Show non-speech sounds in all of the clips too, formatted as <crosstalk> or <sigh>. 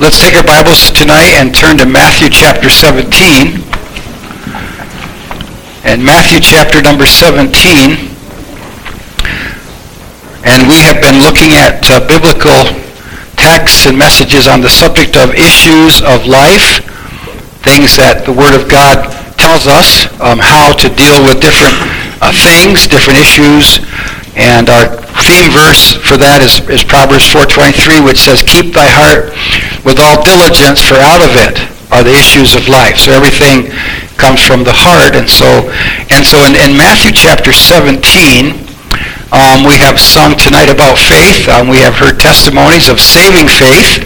let's take our Bibles tonight and turn to Matthew chapter 17. And Matthew chapter number 17. And we have been looking at uh, biblical texts and messages on the subject of issues of life, things that the Word of God tells us um, how to deal with different uh, things, different issues. And our theme verse for that is, is Proverbs 4.23, which says, Keep thy heart with all diligence, for out of it are the issues of life. So everything comes from the heart. And so, and so in, in Matthew chapter 17, um, we have sung tonight about faith. Um, we have heard testimonies of saving faith.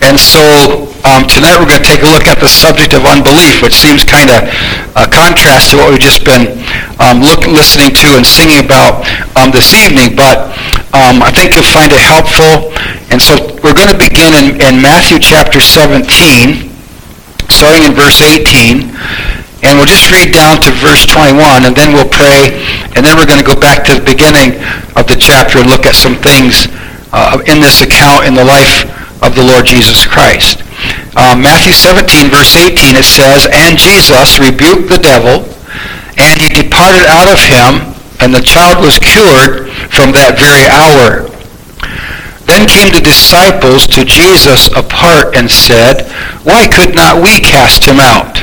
And so um, tonight we're going to take a look at the subject of unbelief, which seems kind of a contrast to what we've just been um, look, listening to and singing about um, this evening. But um, I think you'll find it helpful. And so we're going to begin in, in Matthew chapter 17, starting in verse 18. And we'll just read down to verse 21, and then we'll pray, and then we're going to go back to the beginning of the chapter and look at some things uh, in this account in the life of the Lord Jesus Christ. Um, Matthew 17, verse 18, it says, And Jesus rebuked the devil, and he departed out of him, and the child was cured from that very hour. Then came the disciples to Jesus apart and said, Why could not we cast him out?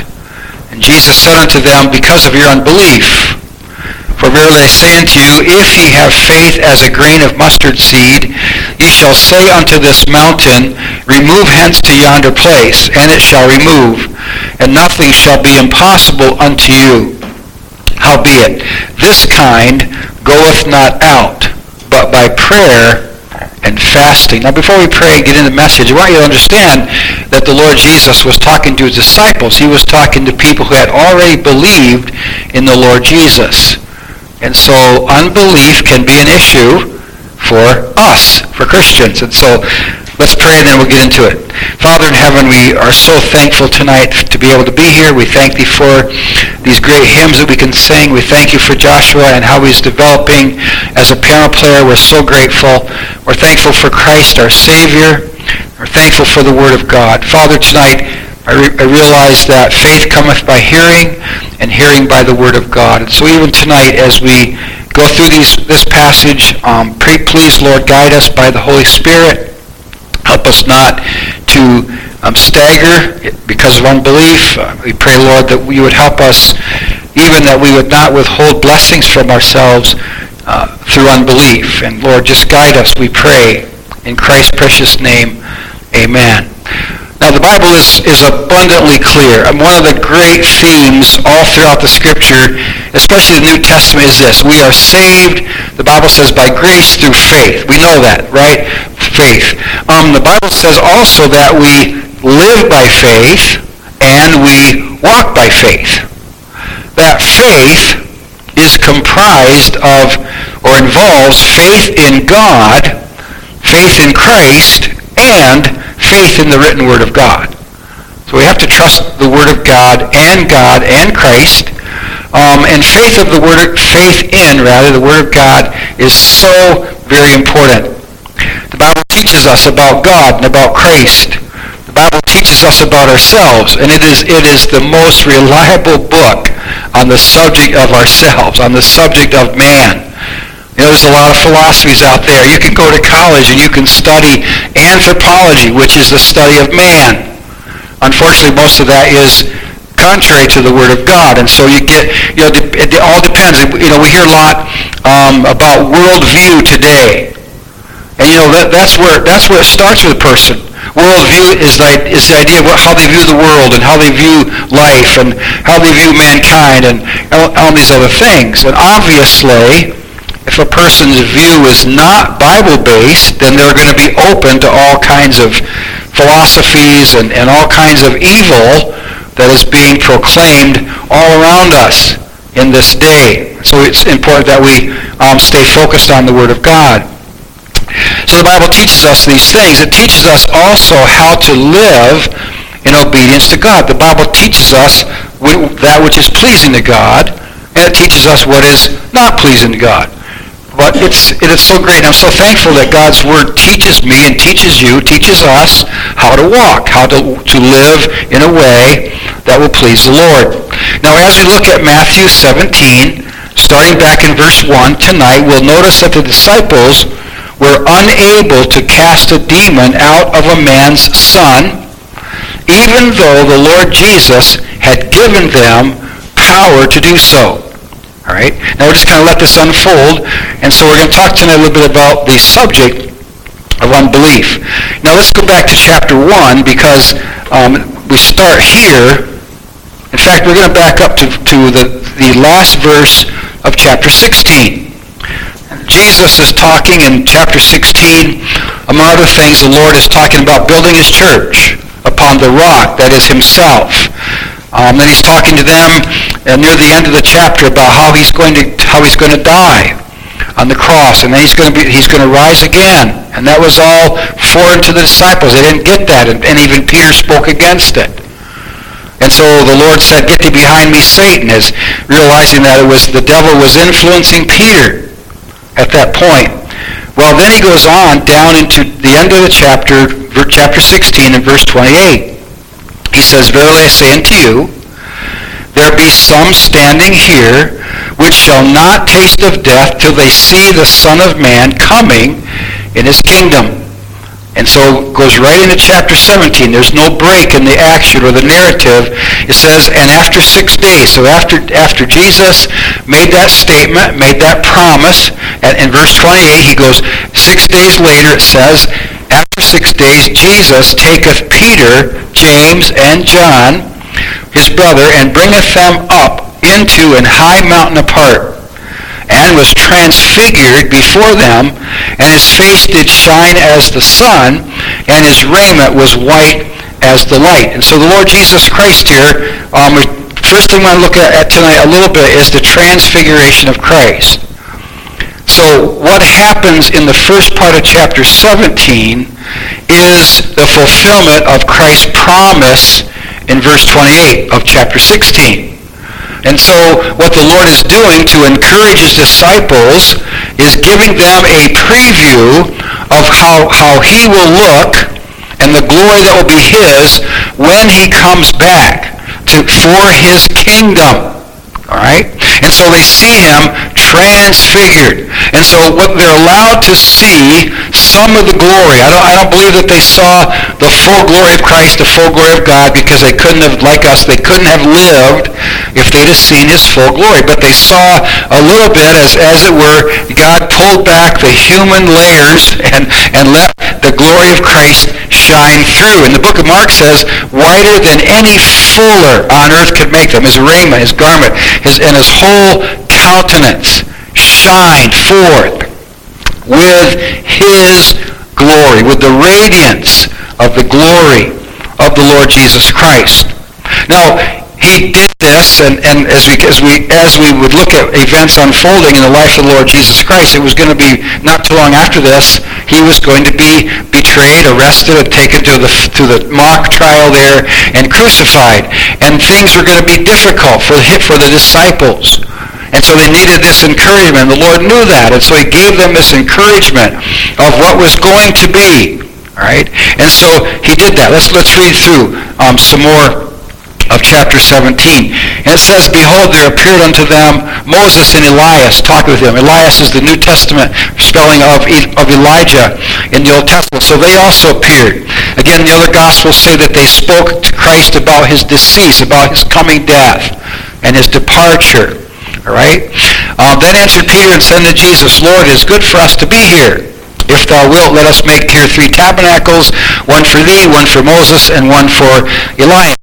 And Jesus said unto them, Because of your unbelief. Verily I say unto you, if ye have faith as a grain of mustard seed, ye shall say unto this mountain, Remove hence to yonder place, and it shall remove, and nothing shall be impossible unto you. Howbeit, this kind goeth not out, but by prayer and fasting. Now, before we pray and get into the message, I want you to understand that the Lord Jesus was talking to his disciples. He was talking to people who had already believed in the Lord Jesus. And so unbelief can be an issue for us, for Christians. And so let's pray and then we'll get into it. Father in heaven, we are so thankful tonight to be able to be here. We thank thee for these great hymns that we can sing. We thank you for Joshua and how he's developing as a piano player. We're so grateful. We're thankful for Christ, our Savior. We're thankful for the Word of God. Father, tonight, I, re- I realize that faith cometh by hearing, and hearing by the Word of God. And so even tonight, as we go through these, this passage, um, pray, please, Lord, guide us by the Holy Spirit. Help us not to um, stagger because of unbelief. Uh, we pray, Lord, that you would help us, even that we would not withhold blessings from ourselves uh, through unbelief. And Lord, just guide us, we pray. In Christ's precious name, amen. Now, the Bible is, is abundantly clear. One of the great themes all throughout the Scripture, especially the New Testament, is this. We are saved, the Bible says, by grace through faith. We know that, right? Faith. Um, the Bible says also that we live by faith and we walk by faith. That faith is comprised of or involves faith in God, faith in Christ, and faith in the written Word of God. So we have to trust the Word of God and God and Christ. Um, and faith of the Word, faith in rather the Word of God is so very important. The Bible teaches us about God and about Christ. The Bible teaches us about ourselves, and it is it is the most reliable book on the subject of ourselves, on the subject of man. You know, there's a lot of philosophies out there. You can go to college and you can study anthropology, which is the study of man. Unfortunately, most of that is contrary to the Word of God. And so you get, you know, it, all depends. You know, we hear a lot um, about worldview today. And, you know, that, that's, where, that's where it starts with a person. Worldview is the, is the idea of how they view the world and how they view life and how they view mankind and all, all these other things. And obviously, if a person's view is not Bible-based, then they're going to be open to all kinds of philosophies and, and all kinds of evil that is being proclaimed all around us in this day. So it's important that we um, stay focused on the Word of God. So the Bible teaches us these things. It teaches us also how to live in obedience to God. The Bible teaches us that which is pleasing to God, and it teaches us what is not pleasing to God. But it's, it is so great. I'm so thankful that God's Word teaches me and teaches you, teaches us how to walk, how to, to live in a way that will please the Lord. Now, as we look at Matthew 17, starting back in verse 1 tonight, we'll notice that the disciples were unable to cast a demon out of a man's son, even though the Lord Jesus had given them power to do so. All right? Now we're just going to let this unfold, and so we're going to talk tonight a little bit about the subject of unbelief. Now let's go back to chapter 1 because um, we start here. In fact, we're going to back up to, to the, the last verse of chapter 16. Jesus is talking in chapter 16, among other things, the Lord is talking about building his church upon the rock that is himself. Um, then he's talking to them uh, near the end of the chapter about how he's going to how he's going to die on the cross, and then he's going to be he's going to rise again. And that was all foreign to the disciples. They didn't get that, and, and even Peter spoke against it. And so the Lord said, "Get thee behind me, Satan," as realizing that it was the devil was influencing Peter at that point. Well, then he goes on down into the end of the chapter, chapter 16 and verse 28. He says, Verily I say unto you, there be some standing here which shall not taste of death till they see the Son of Man coming in his kingdom. And so goes right into chapter 17. There's no break in the action or the narrative. It says, and after six days. So after, after Jesus made that statement, made that promise, and in verse 28, he goes, six days later, it says, after six days, Jesus taketh Peter, James, and John, his brother, and bringeth them up into an high mountain apart, and was transfigured before them, and his face did shine as the sun, and his raiment was white as the light. And so the Lord Jesus Christ here, um, first thing we want to look at tonight a little bit is the transfiguration of Christ. So what happens in the first part of chapter 17 is the fulfillment of Christ's promise in verse 28 of chapter 16. And so what the Lord is doing to encourage his disciples is giving them a preview of how, how he will look and the glory that will be his when he comes back to, for his kingdom. All right? And so they see him transfigured. And so what they're allowed to see some of the glory. I don't, I don't believe that they saw the full glory of Christ, the full glory of God, because they couldn't have, like us, they couldn't have lived if they'd have seen his full glory. But they saw a little bit, as, as it were, God pulled back the human layers and, and let the glory of Christ shine through. And the book of Mark says, whiter than any fuller on earth could make them. His raiment, his garment, his, and his whole countenance shine forth with his glory, with the radiance of the glory of the Lord Jesus Christ. Now, he did this, and, and as, we, as, we, as we would look at events unfolding in the life of the Lord Jesus Christ, it was going to be not too long after this, he was going to be betrayed, arrested, and taken to the, to the mock trial there and crucified. And things were going to be difficult for, for the disciples. And so they needed this encouragement. The Lord knew that. And so he gave them this encouragement of what was going to be. All right? And so he did that. Let's, let's read through um, some more of chapter 17. And it says, Behold, there appeared unto them Moses and Elias, talking with them. Elias is the New Testament spelling of, of Elijah in the Old Testament. So they also appeared. Again, the other Gospels say that they spoke to Christ about his decease, about his coming death, and his departure. All right? Um, then answered Peter and said to Jesus, Lord, it is good for us to be here. If thou wilt, let us make here three tabernacles, one for thee, one for Moses, and one for Elias.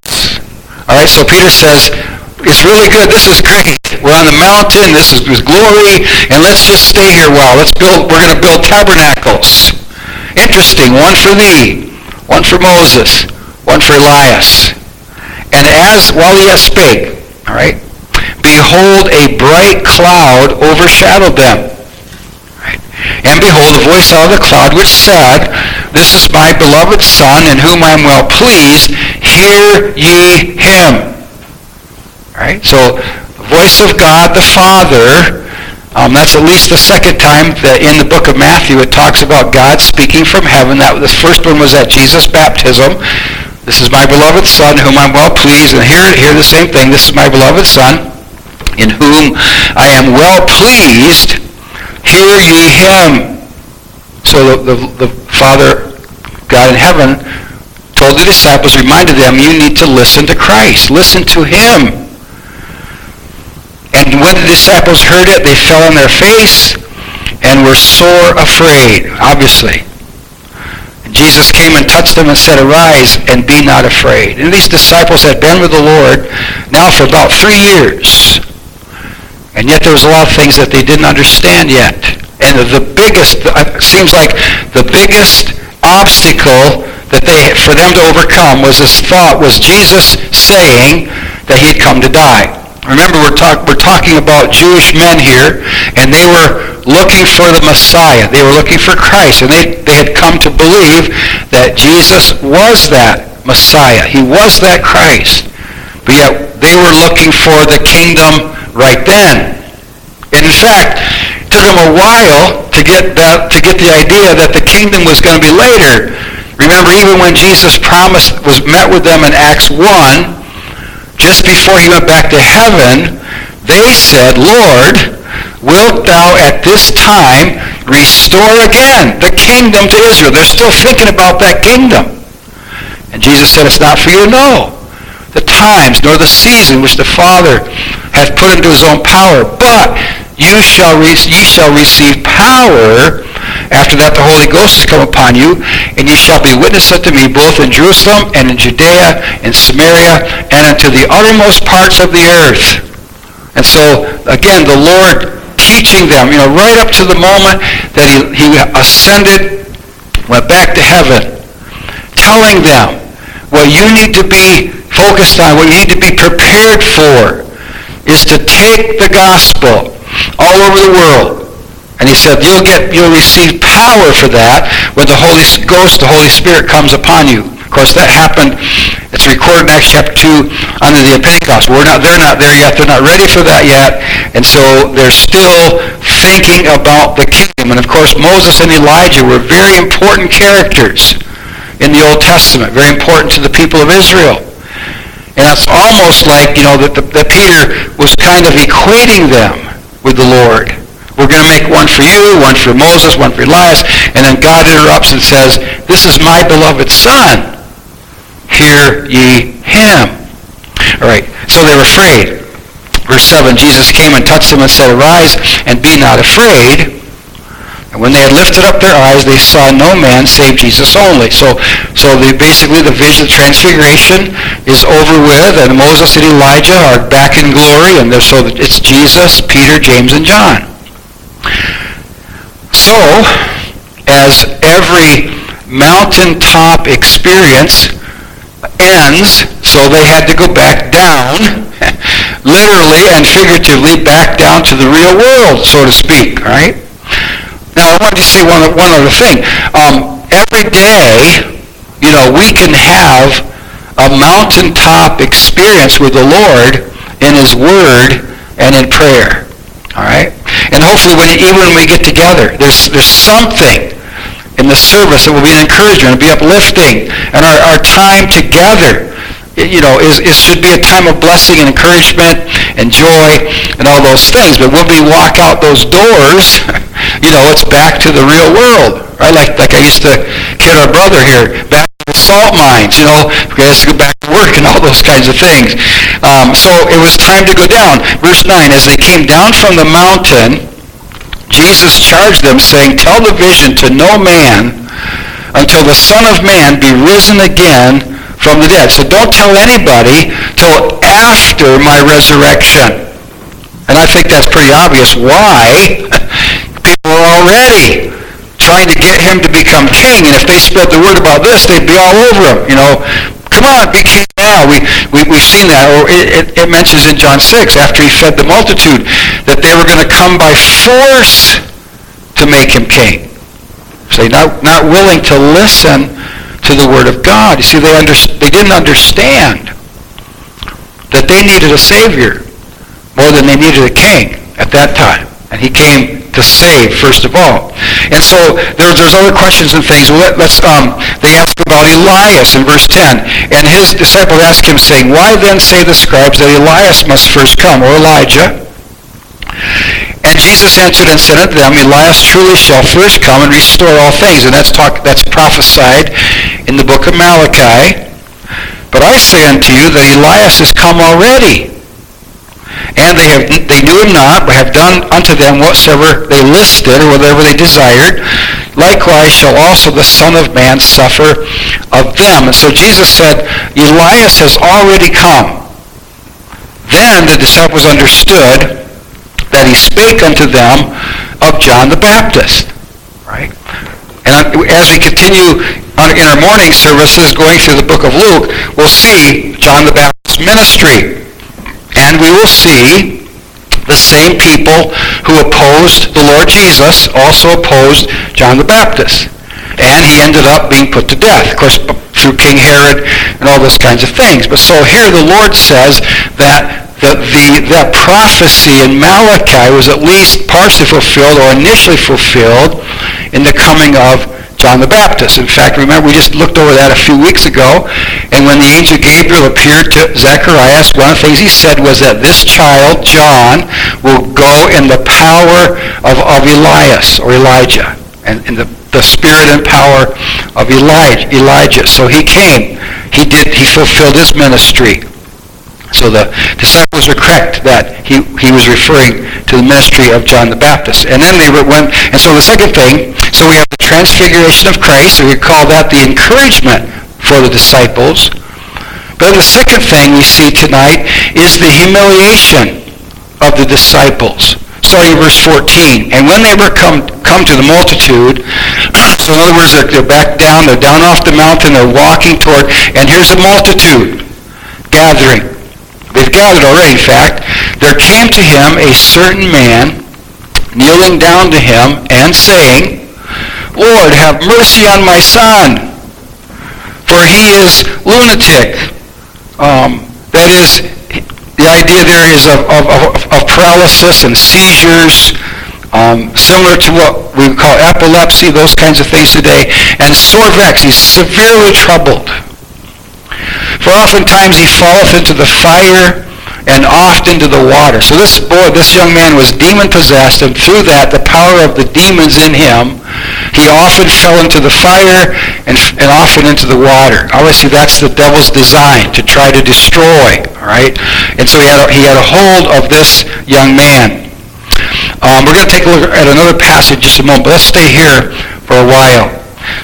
All right, so Peter says, it's really good. This is great. We're on the mountain. This is glory. And let's just stay here while. Let's build, we're going to build tabernacles. Interesting. One for thee, one for Moses, one for Elias. And as, while he spake, all right, behold, a bright cloud overshadowed them. And behold, a voice out of the cloud which said, This is my beloved Son, in whom I am well pleased. Hear ye him. Right? So, the voice of God the Father Um, that's at least the second time that in the book of Matthew it talks about God speaking from heaven. That the first one was at Jesus' baptism. This is my beloved Son, whom I'm well pleased. And here, here the same thing. This is my beloved Son, in whom I am well pleased. Hear ye him. So the, the, the Father, God in heaven, told the disciples, reminded them, you need to listen to Christ. Listen to him. And when the disciples heard it, they fell on their face and were sore afraid, obviously. Jesus came and touched them and said, Arise and be not afraid. And these disciples had been with the Lord now for about three years. And yet there was a lot of things that they didn't understand yet. And the biggest, it seems like the biggest obstacle that they, for them to overcome was this thought, was Jesus saying that he had come to die. Remember, we're, talk, we're talking about Jewish men here, and they were looking for the Messiah. They were looking for Christ, and they, they had come to believe that Jesus was that Messiah. He was that Christ. But yet, they were looking for the kingdom right then. And in fact, it took them a while to get, that, to get the idea that the kingdom was going to be later. Remember, even when Jesus promised, was met with them in Acts 1, just before he went back to heaven, they said, Lord, wilt thou at this time restore again the kingdom to Israel? They're still thinking about that kingdom. And Jesus said, it's not for you to know the times nor the season which the Father hath put into his own power, but you shall, re- ye shall receive power after that the Holy Ghost has come upon you, and ye shall be witnesses unto me both in Jerusalem and in Judea and Samaria and unto the uttermost parts of the earth. And so, again, the Lord teaching them, you know, right up to the moment that he, he ascended, went back to heaven, telling them what you need to be focused on, what you need to be prepared for, is to take the gospel all over the world and he said, you'll get, you'll receive power for that when the Holy Ghost, the Holy Spirit comes upon you. Of course, that happened, it's recorded in Acts chapter 2 under the Pentecost. We're not, they're not there yet. They're not ready for that yet. And so they're still thinking about the kingdom. And of course, Moses and Elijah were very important characters in the Old Testament, very important to the people of Israel. And it's almost like, you know, that, the, that Peter was kind of equating them with the Lord. We're going to make one for you, one for Moses, one for Elias. And then God interrupts and says, this is my beloved son. Hear ye him. All right, so they were afraid. Verse 7, Jesus came and touched them and said, Arise and be not afraid. And when they had lifted up their eyes, they saw no man save Jesus only. So, so they, basically the vision of transfiguration is over with, and Moses and Elijah are back in glory, and so it's Jesus, Peter, James, and John. So, as every mountaintop experience ends, so they had to go back down, <laughs> literally and figuratively back down to the real world, so to speak, right? Now, I wanted to say one, one other thing. Um, every day, you know, we can have a mountaintop experience with the Lord in His Word and in prayer. All right? And hopefully when, even when we get together, there's, there's something in the service that will be an encouragement, be uplifting. And our, our time together, you know, is, is, should be a time of blessing and encouragement and joy and all those things. But when we walk out those doors, <laughs> you know, it's back to the real world. Right? Like, like I used to kid our brother here, back the salt mines, you know, we has to go back to work and all those kinds of things. Um, so it was time to go down. Verse 9, as they came down from the mountain, Jesus charged them, saying, Tell the vision to no man until the Son of Man be risen again from the dead. So don't tell anybody till after my resurrection. And I think that's pretty obvious why <laughs> people are already trying to get him to become king. And if they spread the word about this, they'd be all over him. You know, come on, be king now. We, we, we've seen that. Or it, it, it mentions in John 6, after he fed the multitude, that they were going to come by force to make him king. So not, not willing to listen to the word of God. You see, they, under, they didn't understand that they needed a savior more than they needed a king at that time. And he came to save, first of all. And so there, there's other questions and things. Let, us um, they ask about Elias in verse 10. And his disciples ask him, saying, Why then say the scribes that Elias must first come, or Elijah? And Jesus answered and said unto them, Elias truly shall first come and restore all things. And that's, talk, that's prophesied in the book of Malachi. But I say unto you that Elias is come already. And they, have, they knew him not, but have done unto them whatsoever they listed, or whatever they desired. Likewise shall also the Son of Man suffer of them. And so Jesus said, Elias has already come. Then the disciples understood that he spake unto them of John the Baptist. Right? And as we continue in our morning services going through the book of Luke, we'll see John the Baptist's ministry. And we will see the same people who opposed the Lord Jesus also opposed John the Baptist. And he ended up being put to death. Of course, through King Herod and all those kinds of things. But so here the Lord says that that the, that prophecy in Malachi was at least partially fulfilled or initially fulfilled in the coming of John the Baptist. In fact, remember, we just looked over that a few weeks ago, and when the angel Gabriel appeared to Zacharias, one of the things he said was that this child, John, will go in the power of, of Elias or Elijah, and in the, the spirit and power of Elijah. Elijah. So he came. He did. He fulfilled his ministry. So the disciples were correct that he, he was referring to the ministry of John the Baptist. And then they went, and so the second thing, so we have the transfiguration of Christ, and we call that the encouragement for the disciples. But the second thing we see tonight is the humiliation of the disciples. Starting in verse 14. And when they were come, come to the multitude, <clears throat> so in other words, they're, they're back down, they're down off the mountain, they're walking toward, and here's a multitude gathering. They've gathered already, in fact. There came to him a certain man, kneeling down to him and saying, Lord, have mercy on my son, for he is lunatic. Um, that is, the idea there is of, of, of, of paralysis and seizures, um, similar to what we call epilepsy, those kinds of things today, and sore vexed. He's severely troubled. For oftentimes he falleth into the fire and oft into the water. So this boy, this young man was demon possessed, and through that, the power of the demons in him, he often fell into the fire and, and often into the water. Obviously, that's the devil's design to try to destroy. Right? And so he had a, he had a hold of this young man. Um, we're going to take a look at another passage just a moment, but let's stay here for a while.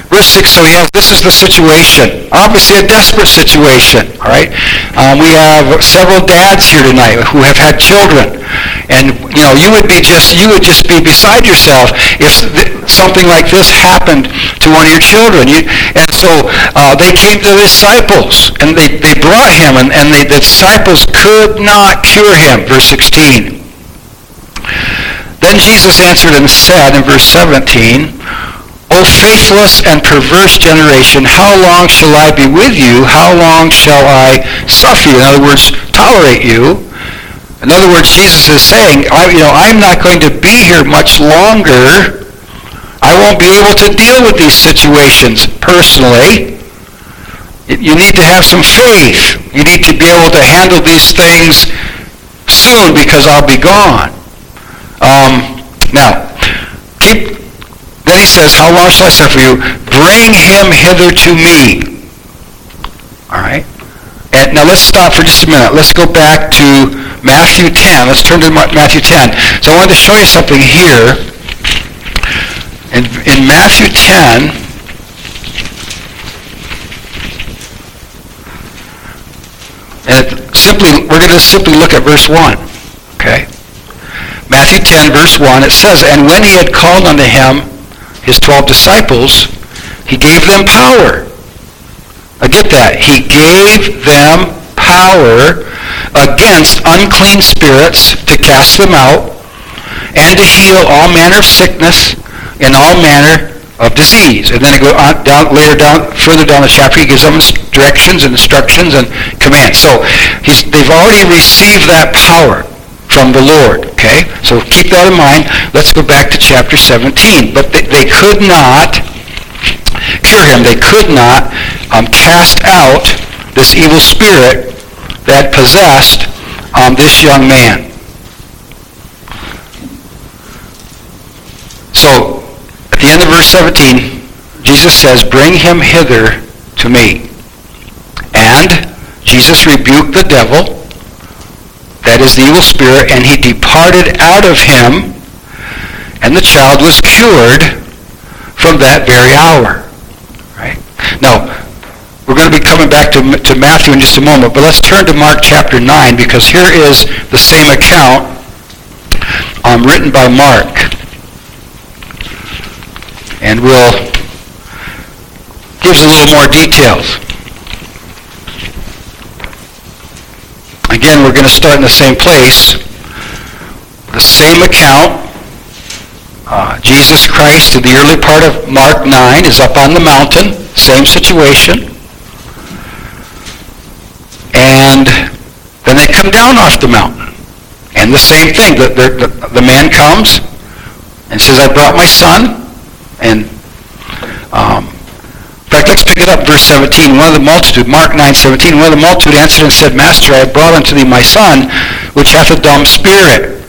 Verse 6, so he has, this is the situation. Obviously a desperate situation, all right? Um, we have several dads here tonight who have had children. And, you know, you would be just, you would just be beside yourself if th- something like this happened to one of your children. You, and so uh, they came to the disciples, and they, they brought him, and, and they, the disciples could not cure him. Verse 16. Then Jesus answered and said in verse 17, Faithless and perverse generation, how long shall I be with you? How long shall I suffer you? In other words, tolerate you. In other words, Jesus is saying, I, you know, I'm not going to be here much longer. I won't be able to deal with these situations personally. You need to have some faith. You need to be able to handle these things soon because I'll be gone. Um, now, keep then he says, How long shall I suffer you? Bring him hither to me. All right? And now let's stop for just a minute. Let's go back to Matthew 10. Let's turn to Matthew 10. So I wanted to show you something here. In, in Matthew 10, and simply, we're going to simply look at verse 1. Okay? Matthew 10, verse 1, it says, And when he had called unto him his 12 disciples, he gave them power. I get that. He gave them power against unclean spirits to cast them out and to heal all manner of sickness and all manner of disease. And then it go on down later down further down the chapter, he gives them directions and instructions and commands. So they've already received that power. From the Lord. Okay? So keep that in mind. Let's go back to chapter 17. But they, they could not cure him. They could not um, cast out this evil spirit that possessed um, this young man. So, at the end of verse 17, Jesus says, Bring him hither to me. And Jesus rebuked the devil, that is the evil spirit, and he departed out of him, and the child was cured from that very hour. Right? Now, we're going to be coming back to, to Matthew in just a moment, but let's turn to Mark chapter 9 because here is the same account um, written by Mark. And we'll gives a little more details. Again, we're going to start in the same place. The same account. Uh, Jesus Christ in the early part of Mark 9 is up on the mountain. Same situation. And then they come down off the mountain. And the same thing. The, the, the, the man comes and says, I brought my son. And um, fact, let's pick it up, verse 17. One of the multitude, Mark 9, 17, one of the multitude answered and said, Master, I have brought unto thee my son, which hath a dumb spirit,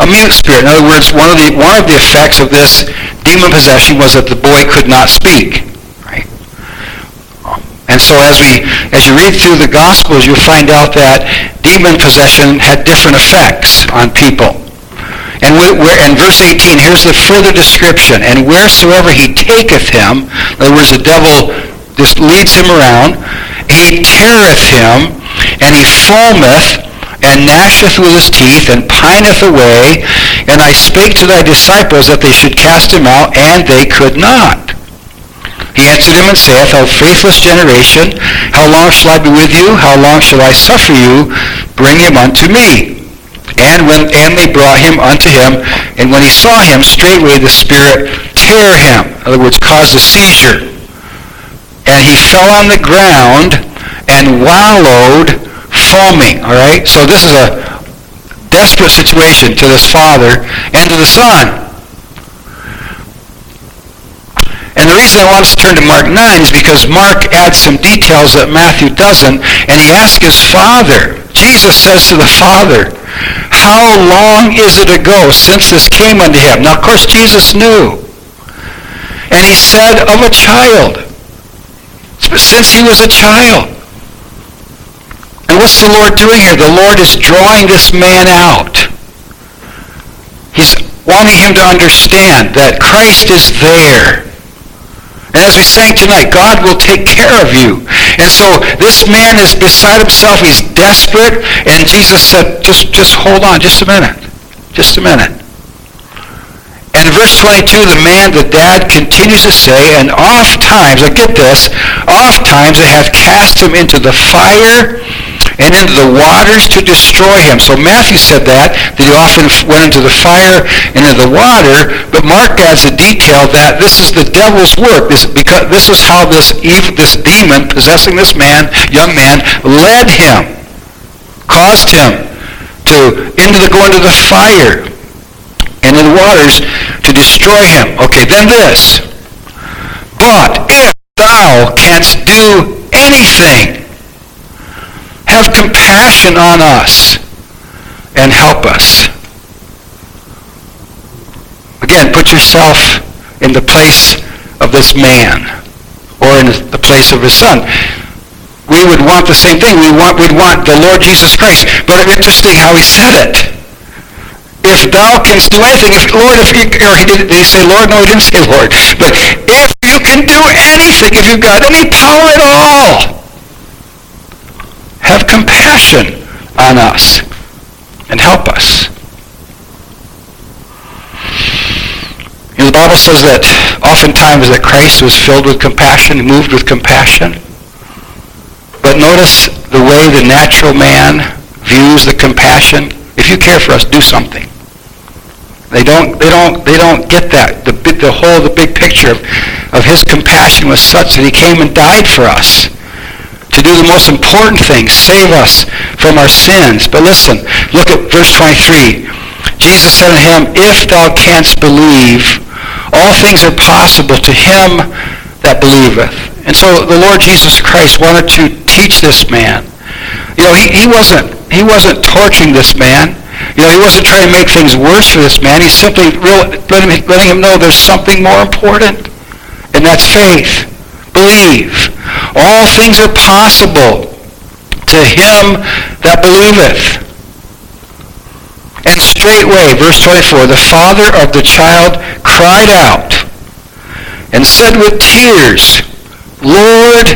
a mute spirit. In other words, one of the, one of the effects of this demon possession was that the boy could not speak. Right? And so as, we, as you read through the Gospels, you'll find out that demon possession had different effects on people. And in verse 18, here's the further description. And wheresoever he taketh him, in other words, the devil just leads him around, he teareth him, and he foameth, and gnasheth with his teeth, and pineth away. And I spake to thy disciples that they should cast him out, and they could not. He answered him and saith, O faithless generation, how long shall I be with you? How long shall I suffer you? Bring him unto me. And when and they brought him unto him, and when he saw him, straightway the spirit tear him. In other words, caused a seizure. And he fell on the ground and wallowed, foaming. All right. So this is a desperate situation to this father and to the son. And the reason I want us to turn to Mark 9 is because Mark adds some details that Matthew doesn't, and he asks his father. Jesus says to the father, how long is it ago since this came unto him? Now, of course, Jesus knew. And he said of a child. Since he was a child. And what's the Lord doing here? The Lord is drawing this man out. He's wanting him to understand that Christ is there. And as we sang tonight, God will take care of you. And so this man is beside himself. He's desperate. And Jesus said, just, just hold on just a minute. Just a minute. And verse 22, the man, the dad, continues to say, and oft times, I get this, oft times they have cast him into the fire and into the waters to destroy him. So Matthew said that, that he often went into the fire and into the water, but Mark adds a detail that this is the devil's work. This, because, this is how this, evil, this demon possessing this man, young man, led him, caused him to into the, go into the fire and in the waters to destroy him. Okay, then this. But if thou canst do anything, have compassion on us and help us. Again, put yourself in the place of this man or in the place of his son. We would want the same thing. We want, we'd want the Lord Jesus Christ. But interesting how he said it. If thou canst do anything, if Lord, if you, or he did, did he say Lord? No, he didn't say Lord. But if you can do anything, if you've got any power at all, have compassion on us and help us. You know, the Bible says that oftentimes that Christ was filled with compassion, moved with compassion. But notice the way the natural man views the compassion. If you care for us, do something. They don't, they don't, they don't get that. The, the whole, the big picture of, of his compassion was such that he came and died for us to do the most important thing, save us from our sins. But listen, look at verse 23. Jesus said to him, If thou canst believe, all things are possible to him that believeth. And so the Lord Jesus Christ wanted to teach this man. You know, he, he wasn't he wasn't torturing this man. You know, he wasn't trying to make things worse for this man. He's simply real, letting, letting him know there's something more important, and that's faith. Believe. All things are possible to him that believeth. And straightway, verse 24, the father of the child cried out and said with tears, Lord,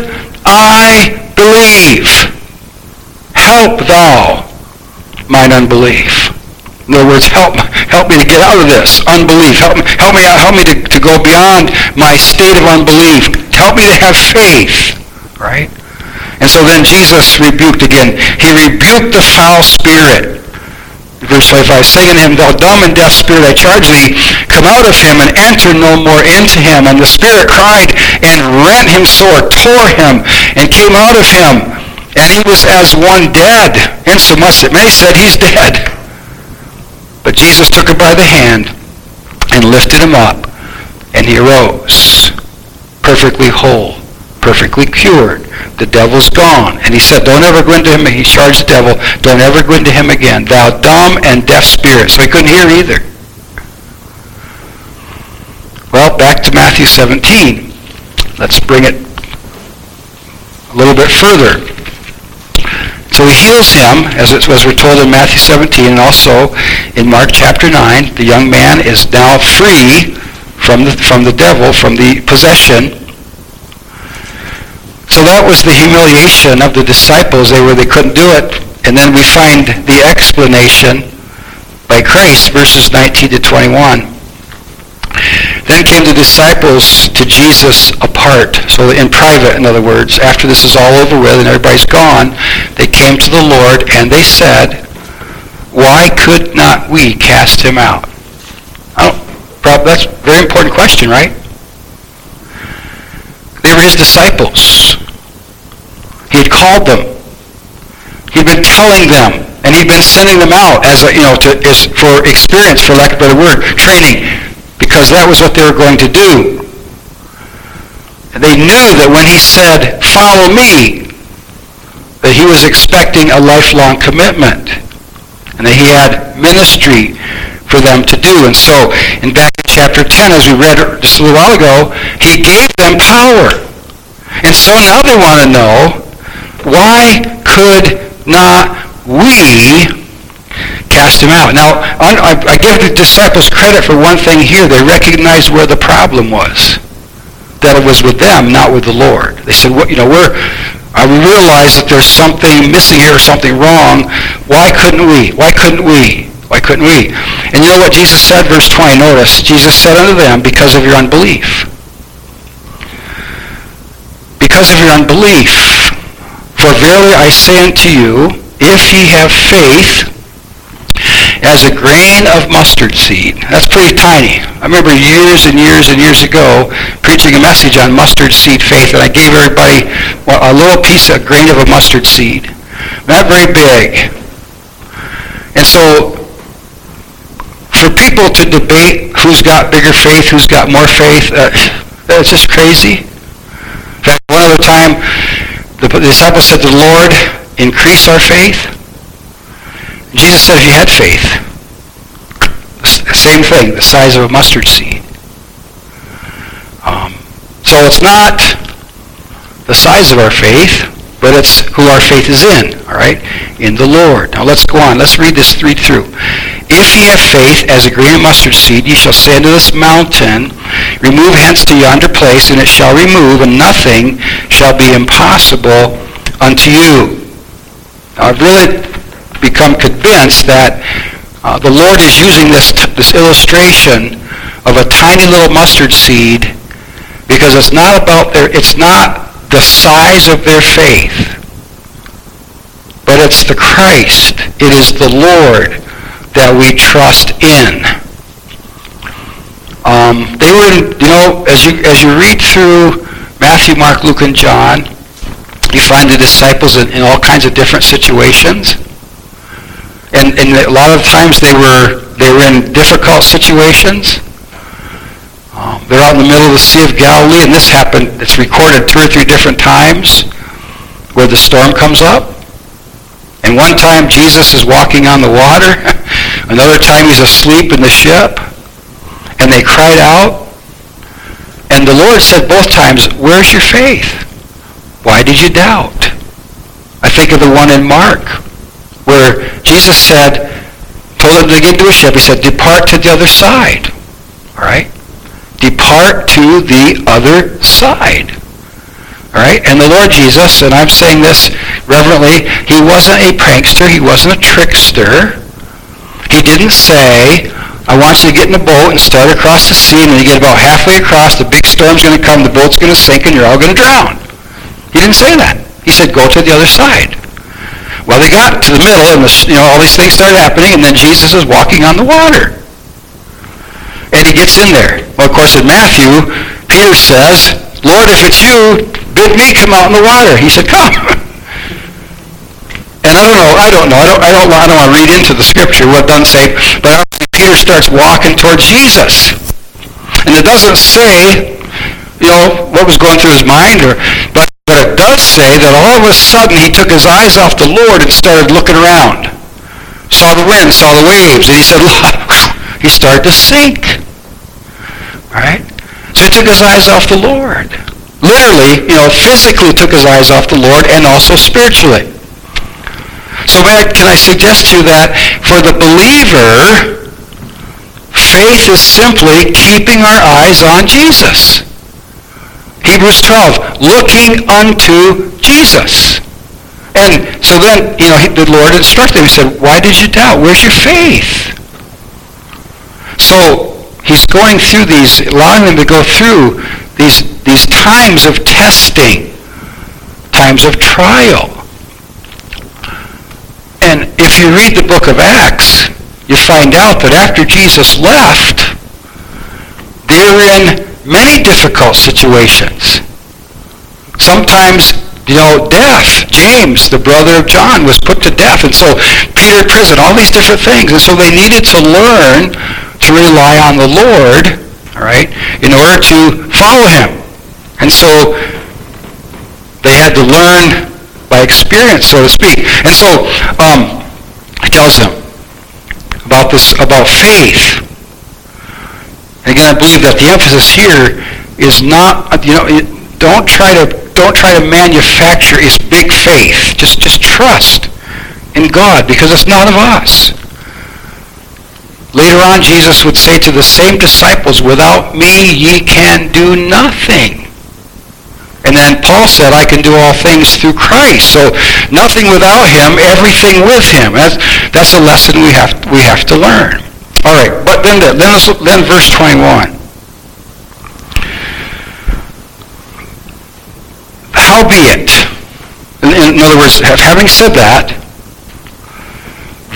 I believe. Help thou mine unbelief. In other words, help, help me to get out of this unbelief. Help, help me out. Help me to, to go beyond my state of unbelief. Help me to have faith. Right? And so then Jesus rebuked again. He rebuked the foul spirit Verse 25, saying to him, Thou dumb and deaf spirit, I charge thee, come out of him and enter no more into him. And the spirit cried and rent him sore, tore him, and came out of him. And he was as one dead, insomuch that many said, He's dead. But Jesus took him by the hand and lifted him up, and he arose, perfectly whole, perfectly cured the devil's gone. And he said, don't ever go into him. He charged the devil, don't ever go into him again. Thou dumb and deaf spirit. So he couldn't hear either. Well, back to Matthew 17. Let's bring it a little bit further. So he heals him, as it was told in Matthew 17, and also in Mark chapter 9. The young man is now free from the, from the devil, from the possession so that was the humiliation of the disciples. They were they couldn't do it. And then we find the explanation by Christ, verses 19 to 21. Then came the disciples to Jesus apart, so in private, in other words. After this is all over with and everybody's gone, they came to the Lord and they said, Why could not we cast him out? Oh, That's a very important question, right? They were his disciples. He had called them. He'd been telling them, and he'd been sending them out as a, you know, to, as, for experience, for lack of a better word, training, because that was what they were going to do. And they knew that when he said, follow me, that he was expecting a lifelong commitment, and that he had ministry for them to do. And so, in back in chapter 10, as we read just a little while ago, he gave them power. And so now they want to know, why could not we cast him out? Now, I, I give the disciples credit for one thing here. They recognized where the problem was. That it was with them, not with the Lord. They said, well, you know, we're, I realize that there's something missing here, something wrong. Why couldn't we? Why couldn't we? Why couldn't we? And you know what Jesus said, verse 20, notice. Jesus said unto them, because of your unbelief. Because of your unbelief. For verily I say unto you, if ye have faith as a grain of mustard seed. That's pretty tiny. I remember years and years and years ago preaching a message on mustard seed faith, and I gave everybody a little piece, a grain of a mustard seed. Not very big. And so for people to debate who's got bigger faith, who's got more faith, uh, <sniffs> it's just crazy. In fact, one other time, the, disciples said to the Lord, increase our faith. Jesus said, you had faith, same thing, the size of a mustard seed. Um, so it's not the size of our faith, but it's who our faith is in, all right? In the Lord. Now let's go on. Let's read this read through. If ye have faith as a grain of mustard seed, ye shall say unto this mountain, Remove hence to yonder place, and it shall remove, and nothing shall be impossible unto you. Now, I've really become convinced that uh, the Lord is using this, this illustration of a tiny little mustard seed because it's not about their, it's not the size of their faith. But it's the Christ. It is the Lord that we trust in. Um, they were, you know, as you as you read through Matthew, Mark, Luke, and John, You find the disciples in, in all kinds of different situations. And, and a lot of times they were, they were in difficult situations. They're out in the middle of the Sea of Galilee, and this happened, it's recorded two or three different times where the storm comes up. And one time Jesus is walking on the water. <laughs> Another time he's asleep in the ship. And they cried out. And the Lord said both times, where's your faith? Why did you doubt? I think of the one in Mark where Jesus said, told them to get into a ship. He said, depart to the other side. All right? Depart to the other side. All right? And the Lord Jesus, and I'm saying this reverently, he wasn't a prankster. He wasn't a trickster. He didn't say, I want you to get in a boat and start across the sea, and when you get about halfway across, the big storm's going to come, the boat's going to sink, and you're all going to drown. He didn't say that. He said, go to the other side. Well, they got to the middle, and the, you know, all these things started happening, and then Jesus is walking on the water. And he gets in there. Well, of course, in Matthew, Peter says, Lord, if it's you, bid me come out in the water. He said, come. And I don't know, I don't know, I don't, I don't, I don't want to read into the scripture what doesn't say, but obviously Peter starts walking towards Jesus. And it doesn't say, you know, what was going through his mind, or, but, but it does say that all of a sudden he took his eyes off the Lord and started looking around. Saw the wind, saw the waves, and he said, <laughs> he started to sink. Right? So he took his eyes off the Lord. Literally, you know, physically took his eyes off the Lord and also spiritually. So can I suggest to you that for the believer, faith is simply keeping our eyes on Jesus. Hebrews 12, looking unto Jesus. And so then, you know, the Lord instructed him. He said, why did you doubt? Where's your faith? So he's going through these, allowing them to go through these, these times of testing, times of trial. And if you read the book of Acts, you find out that after Jesus left, they were in many difficult situations. Sometimes, you know, death. James, the brother of John, was put to death. And so Peter prison, all these different things. And so they needed to learn to rely on the Lord, all right, in order to follow him. And so they had to learn by experience, so to speak. And so um, he tells them about this, about faith. And again, I believe that the emphasis here is not, you know, don't try to don't try to manufacture his big faith. Just just trust in God because it's not of us. Later on, Jesus would say to the same disciples, without me ye can do nothing. And then Paul said, I can do all things through Christ. So nothing without him, everything with him. That's, that's a lesson we have, we have to learn. All right, but then, then, then verse 21. Howbeit, in, in other words, having said that,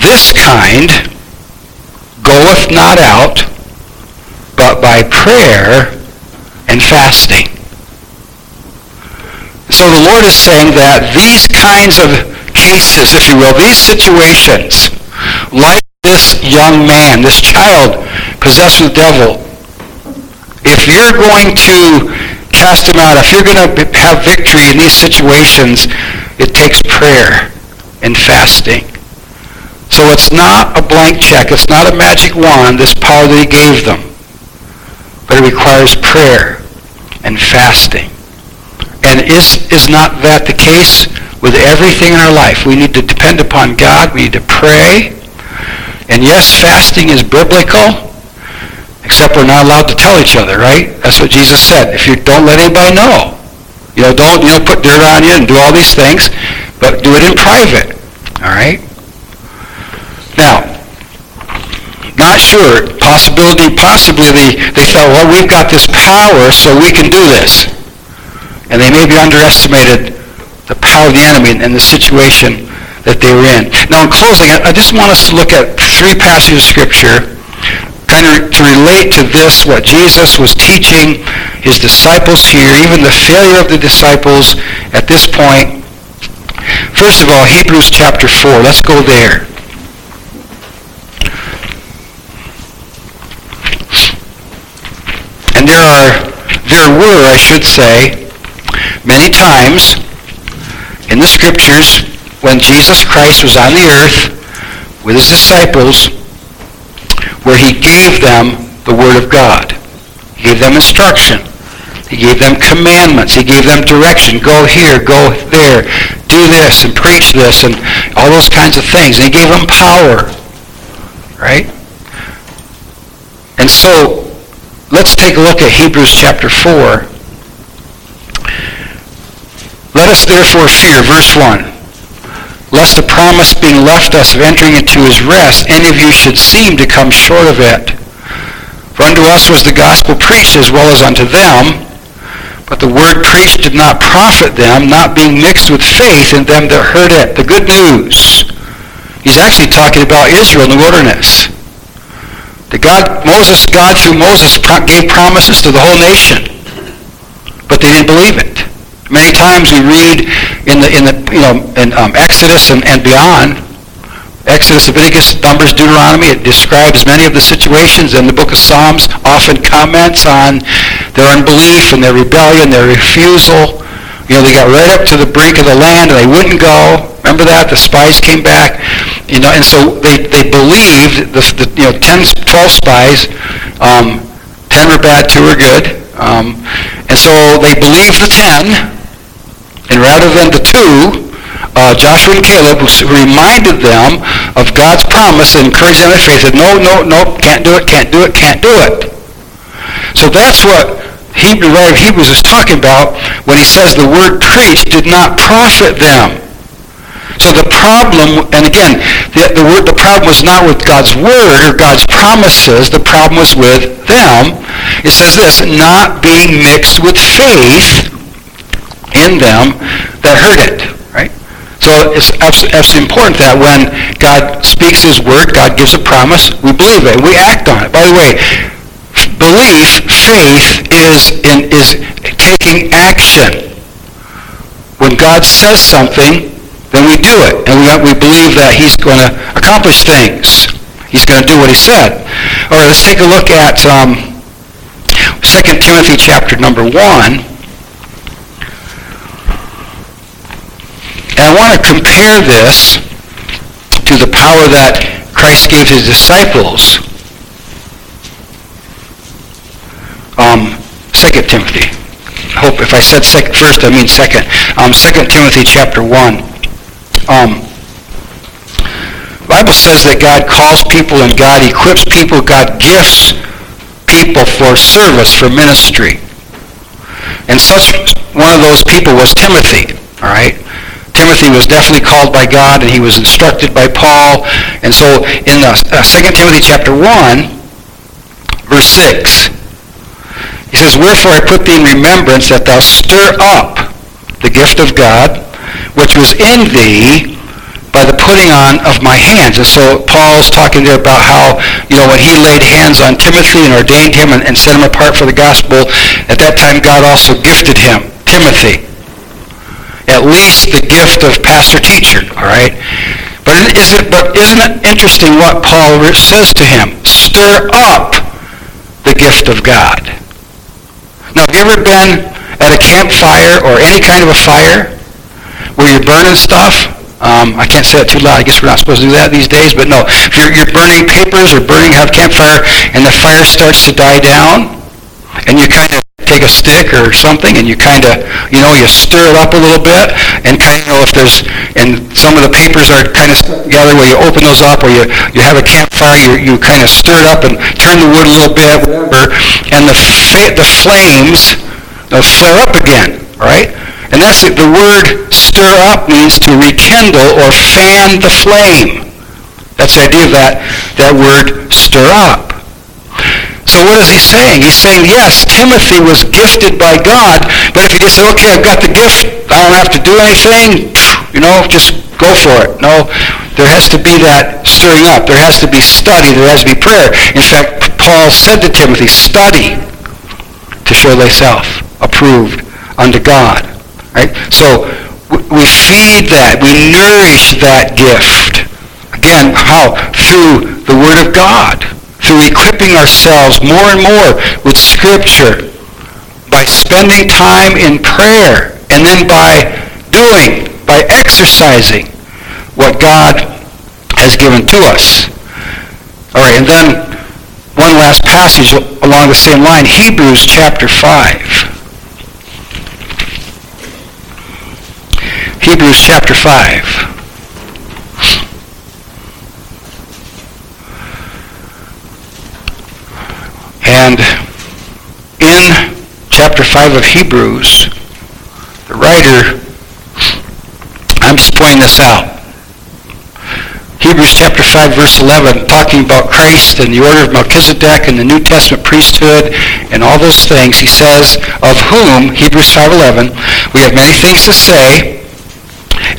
this kind goeth not out but by prayer and fasting. So the Lord is saying that these kinds of cases, if you will, these situations, like this young man, this child possessed with the devil, if you're going to cast him out, if you're going to have victory in these situations, it takes prayer and fasting. So it's not a blank check. It's not a magic wand, this power that he gave them. But it requires prayer and fasting. And is, is not that the case with everything in our life? We need to depend upon God. We need to pray. And yes, fasting is biblical, except we're not allowed to tell each other, right? That's what Jesus said. If you don't let anybody know, you know, don't you know put dirt on you and do all these things, but do it in private. All right. Now, not sure. Possibility, possibly they, they thought, well, we've got this power, so we can do this and they maybe underestimated the power of the enemy and the situation that they were in. Now, in closing, I just want us to look at three passages of Scripture kind of to relate to this, what Jesus was teaching his disciples here, even the failure of the disciples at this point. point, first of all, Hebrews chapter 4. Let's go there. And there are, there were, I should say, many times in the scriptures when Jesus Christ was on the earth with his disciples where he gave them the Word of God. He gave them instruction. He gave them commandments. He gave them direction. Go here, go there, do this and preach this and all those kinds of things. And he gave them power. Right? And so let's take a look at Hebrews chapter 4. Let us therefore fear, verse 1, lest the promise being left us of entering into his rest, any of you should seem to come short of it. For unto us was the gospel preached as well as unto them, but the word preached did not profit them, not being mixed with faith in them that heard it. The good news. He's actually talking about Israel in the wilderness. The God, Moses, God through Moses gave promises to the whole nation, but they didn't believe it. Many times we read in the in the you know in um, Exodus and, and beyond, Exodus, Leviticus, Numbers, Deuteronomy, it describes many of the situations, and the book of Psalms often comments on their unbelief and their rebellion, their refusal. You know, they got right up to the brink of the land and they wouldn't go. Remember that? The spies came back. You know, and so they, they believed, the, the you know, 10, 12 spies, um, 10 were bad, 2 were good. Um, and so they believed the 10, and rather than the 2, uh, Joshua and Caleb, reminded them of God's promise and encouraged them in faith, said, no, no, no, can't do it, can't do it, can't do it. So that's what Hebrew, writer of Hebrews is talking about when he says the word preached did not profit them. So the problem, and again, the, the, word, the problem was not with God's word or God's promises. The problem was with them. It says this, not being mixed with faith in them that heard it. Right? So it's absolutely important that when God speaks his word, God gives a promise, we believe it, we act on it. By the way, belief, faith, is, in, is taking action. When God says something, then we do it. And we, we believe that he's going to accomplish things. He's going to do what he said. All right, let's take a look at um, 2 Timothy chapter number 1. And I want to compare this to the power that Christ gave his disciples. Um, 2 Timothy. I hope if I said sec- first, I mean second. Um, 2 Timothy chapter 1. Um, Bible says that God calls people and God equips people, God gifts people for service, for ministry. And such one of those people was Timothy, all right? Timothy was definitely called by God and he was instructed by Paul. And so in the, uh, 2 Timothy chapter 1, verse 6, he says, Wherefore I put thee in remembrance that thou stir up the gift of God, which was in thee by the putting on of my hands. And so Paul's talking there about how, you know, when he laid hands on Timothy and ordained him and, and set him apart for the gospel, at that time God also gifted him, Timothy, at least the gift of pastor-teacher, all right? But isn't, but isn't it interesting what Paul says to him? Stir up the gift of God. Now, have you ever been at a campfire or any kind of a fire where you're burning stuff? Um, I can't say that too loud. I guess we're not supposed to do that these days. But no, if you're, you're burning papers or burning, have campfire, and the fire starts to die down, and you kind of take a stick or something and you kind of, you know, you stir it up a little bit and kind of, know, if there's, and some of the papers are kind of together where you open those up or you, you have a campfire, you, you kind of stir it up and turn the wood a little bit, whatever, and the, fa- the flames they'll flare up again, right? And that's it. The word stir up means to rekindle or fan the flame. That's the idea of that, that word stir up. So what is he saying? He's saying, yes, Timothy was gifted by God, but if he just said, okay, I've got the gift, I don't have to do anything, you know, just go for it. No, there has to be that stirring up. There has to be study. There has to be prayer. In fact, Paul said to Timothy, study to show thyself approved unto God. Right? So we feed that, we nourish that gift. Again, how? Through the Word of God, through equipping ourselves more and more with Scripture, by spending time in prayer, and then by doing, by exercising what God has given to us. All right, and then one last passage along the same line, Hebrews chapter 5. Hebrews chapter 5. And in chapter 5 of Hebrews, the writer, I'm just pointing this out. Hebrews chapter 5 verse 11 talking about Christ and the order of Melchizedek and the New Testament priesthood and all those things. He says, of whom, Hebrews 5.11, we have many things to say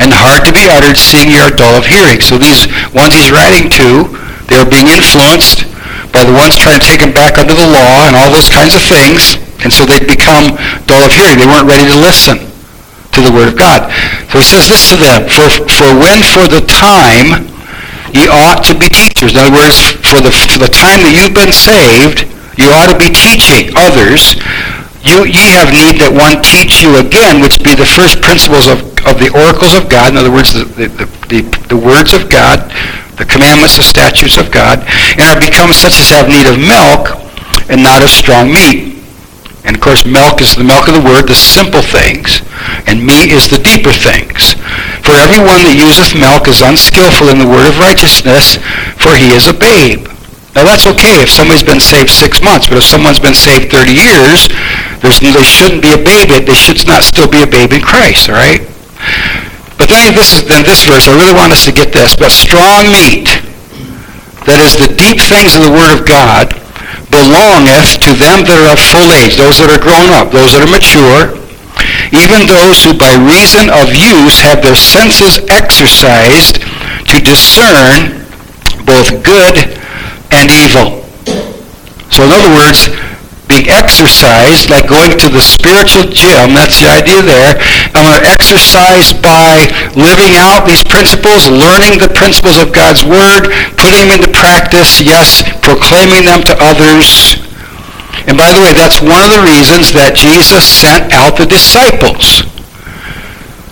and hard to be uttered, seeing you are dull of hearing. So these ones he's writing to, they are being influenced by the ones trying to take him back under the law and all those kinds of things. And so they become dull of hearing. They weren't ready to listen to the Word of God. So he says this to them, For, for when for the time ye ought to be teachers. In other words, for the, for the time that you've been saved, you ought to be teaching others you, ye have need that one teach you again, which be the first principles of, of the oracles of God, in other words, the, the, the, the words of God, the commandments, the statutes of God, and are become such as have need of milk and not of strong meat. And of course, milk is the milk of the word, the simple things, and meat is the deeper things. For everyone that useth milk is unskillful in the word of righteousness, for he is a babe. Now that's okay if somebody's been saved six months, but if someone's been saved 30 years, there's, they shouldn't be a babe. They should not still be a babe in Christ, all right? But then this is then this verse, I really want us to get this. But strong meat, that is the deep things of the Word of God, belongeth to them that are of full age, those that are grown up, those that are mature, even those who by reason of use have their senses exercised to discern both good and evil. So in other words, being exercised, like going to the spiritual gym, that's the idea there. I'm going to exercise by living out these principles, learning the principles of God's Word, putting them into practice, yes, proclaiming them to others. And by the way, that's one of the reasons that Jesus sent out the disciples.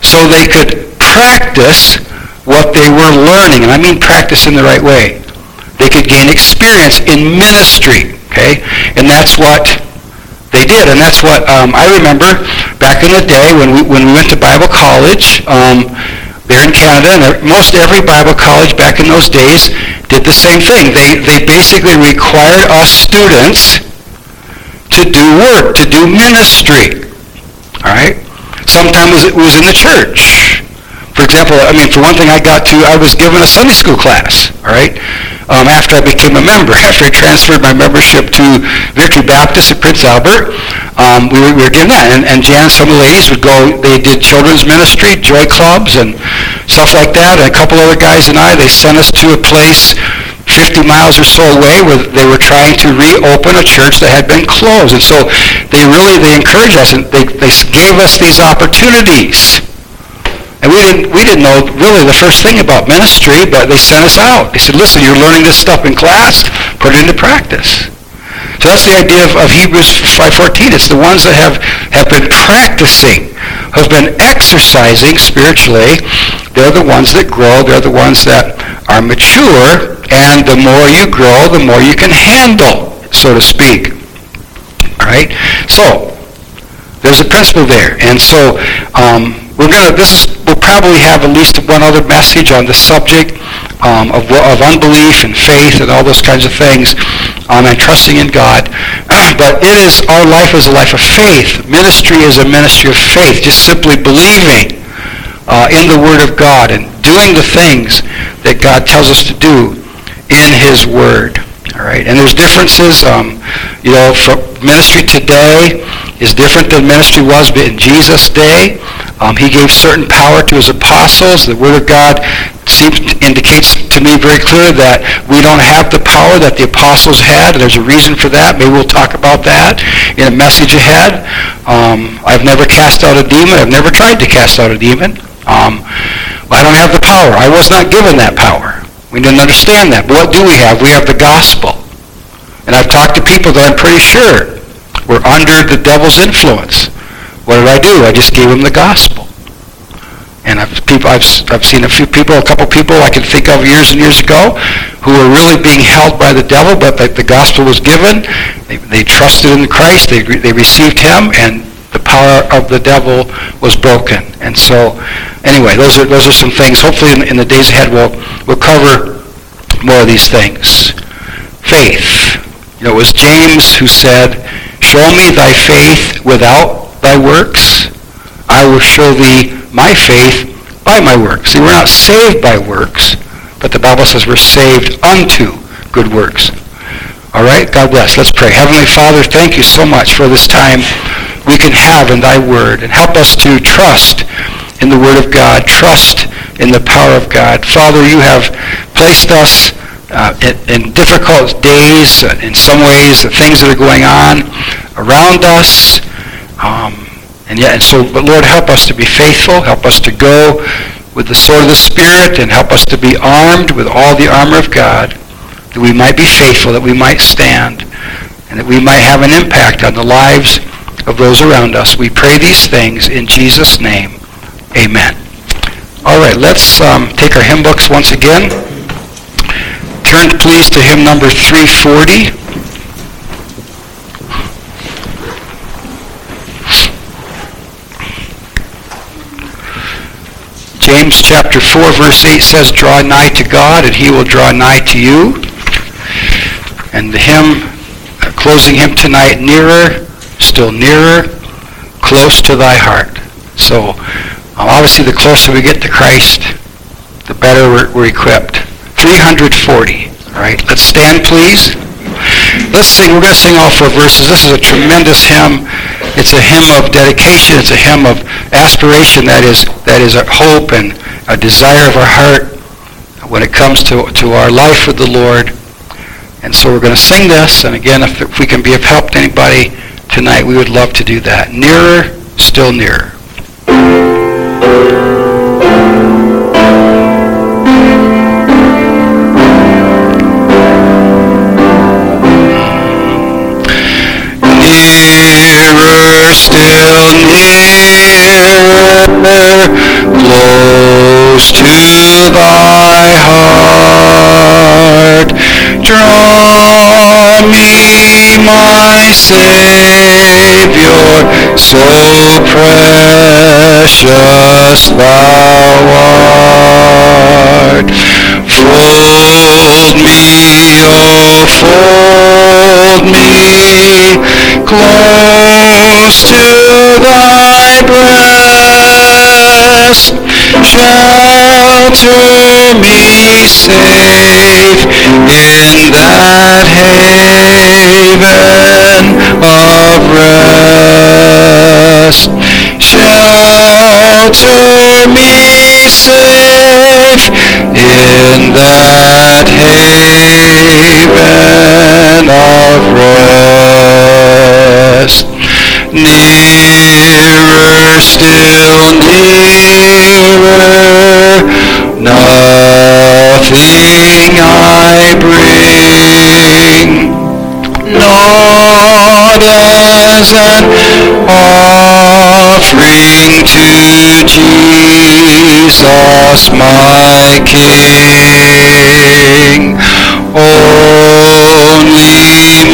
So they could practice what they were learning. And I mean practice in the right way. They could gain experience in ministry, okay? And that's what they did. And that's what um, I remember back in the day when we, when we went to Bible college um, there in Canada, and most every Bible college back in those days did the same thing. They, they basically required us students to do work, to do ministry. All right? Sometimes it was in the church. For example, I mean, for one thing, I got to, I was given a Sunday school class, right? um, after I became a member. After I transferred my membership to Victory Baptist at Prince Albert, um, we, were, we were given that. And, and Jan, some of the ladies would go, they did children's ministry, joy clubs, and stuff like that. And a couple other guys and I, they sent us to a place 50 miles or so away where they were trying to reopen a church that had been closed. And so they really, they encouraged us and they, they gave us these opportunities and we didn't, we didn't know really the first thing about ministry, but they sent us out. They said, listen, you're learning this stuff in class, put it into practice. So that's the idea of, of Hebrews 5.14. It's the ones that have, have been practicing, have been exercising spiritually. They're the ones that grow. They're the ones that are mature. And the more you grow, the more you can handle, so to speak. All right? So, there's a principle there. And so, um, we're gonna. This is. Probably have at least one other message on the subject um, of, of unbelief and faith and all those kinds of things, um, and trusting in God. <clears throat> but it is our life is a life of faith. Ministry is a ministry of faith. Just simply believing uh, in the Word of God and doing the things that God tells us to do in His Word. All right, and there's differences. Um, you know, ministry today is different than ministry was in Jesus' day. Um, he gave certain power to his apostles. The Word of God seems indicates to me very clearly that we don't have the power that the apostles had. There's a reason for that. Maybe we'll talk about that in a message ahead. Um, I've never cast out a demon. I've never tried to cast out a demon. Um, I don't have the power. I was not given that power. We didn't understand that. But what do we have? We have the gospel. And I've talked to people that I'm pretty sure were under the devil's influence. What did I do? I just gave them the gospel. And I've, people, I've, I've seen a few people, a couple people I can think of years and years ago who were really being held by the devil, but the, the gospel was given. They, they trusted in Christ. They, they received him, and the power of the devil was broken. And so, anyway, those are, those are some things. Hopefully in, in the days ahead we'll, we'll cover more of these things. Faith. You know, it was James who said, Show me thy faith without thy works. I will show thee my faith by my works. See, we're not saved by works, but the Bible says we're saved unto good works. All right? God bless. Let's pray. Heavenly Father, thank you so much for this time we can have in thy word. And help us to trust in the word of God, trust in the power of God. Father, you have placed us uh, in, in, difficult days, uh, in some ways, the things that are going on around us. Um, and yet, and so, but Lord, help us to be faithful. Help us to go with the sword of the Spirit and help us to be armed with all the armor of God that we might be faithful, that we might stand, and that we might have an impact on the lives of those around us. We pray these things in Jesus' name. Amen. All right, let's um, take our hymn books once again. Turn please to hymn number 340. James chapter 4 verse 8 says, Draw nigh to God and he will draw nigh to you. And the hymn, uh, closing hymn tonight, Nearer, Still Nearer, Close to Thy Heart. So um, obviously the closer we get to Christ, the better we're, we're equipped. 340. All right, let's stand please. Let's sing. We're going to sing all four verses. This is a tremendous hymn. It's a hymn of dedication. It's a hymn of aspiration. That is that is a hope and a desire of our heart when it comes to, to our life with the Lord. And so we're going to sing this. And again, if, if we can be of help to anybody tonight, we would love to do that. Nearer, still nearer. Still near, close to thy heart. Draw me, my Savior, so precious thou art. Fold me, oh, fold me close to thy breast. Shelter me safe in that haven of rest. Shelter me safe in that haven of rest. Nearer, still nearer, nothing I bring, not as an offering to Jesus, my King. Only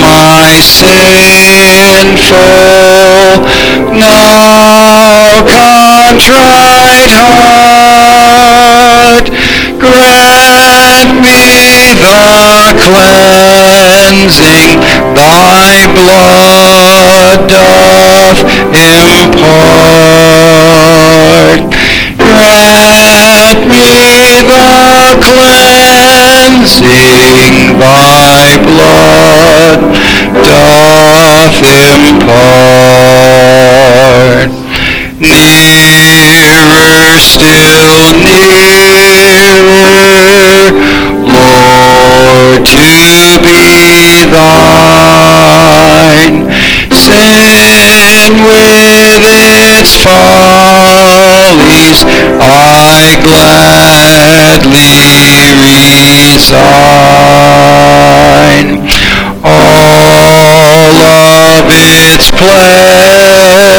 my sinful, oh, now contrite heart, grant me the cleansing thy blood doth impart. Grant me the cleansing doth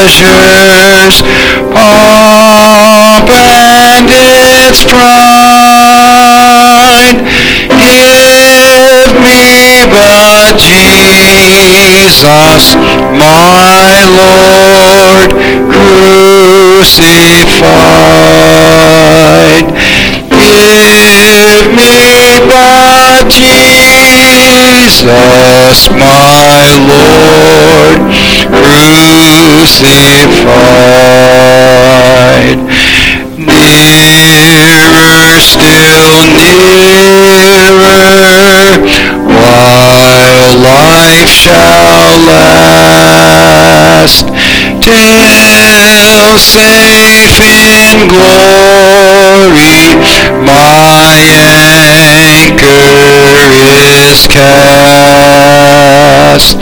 pleasures, pomp and its pride. Give me but Jesus, my Lord, crucified. Give me but Jesus, my Lord, crucified. Nearer, still nearer, while life shall last, till safe in glory my anchor is cast.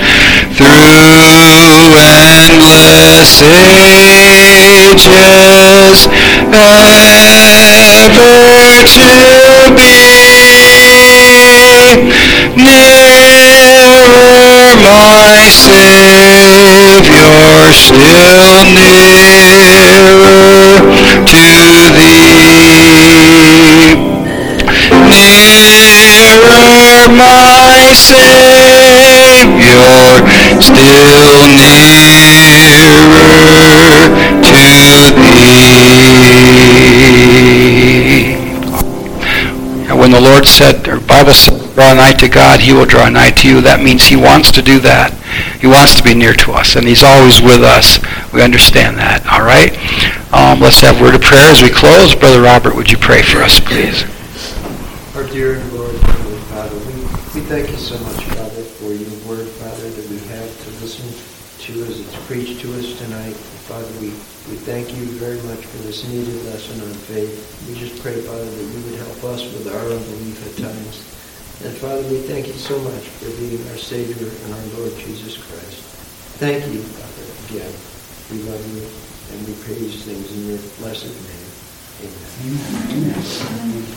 Through endless ages, ever to be nearer my Savior, still nearer to thee. Nearer my Savior, still nearer to thee. And when the Lord said, or Bible said, draw nigh to God, he will draw nigh to you, that means he wants to do that. He wants to be near to us, and he's always with us. We understand that, all right? Um, let's have a word of prayer as we close. Brother Robert, would you pray for us, please? Our dear Lord, Heavenly Father, we, we thank you so much, Father, for your word, Father, that we have to listen to as it's preached to us tonight. Father, we, we thank you very much for this needed lesson on faith. We just pray, Father, that you would help us with our unbelief at times. And Father, we thank you so much for being our Savior and our Lord Jesus Christ. Thank you, Father, again. We love you and we praise things in your blessed name. Amen. Amen.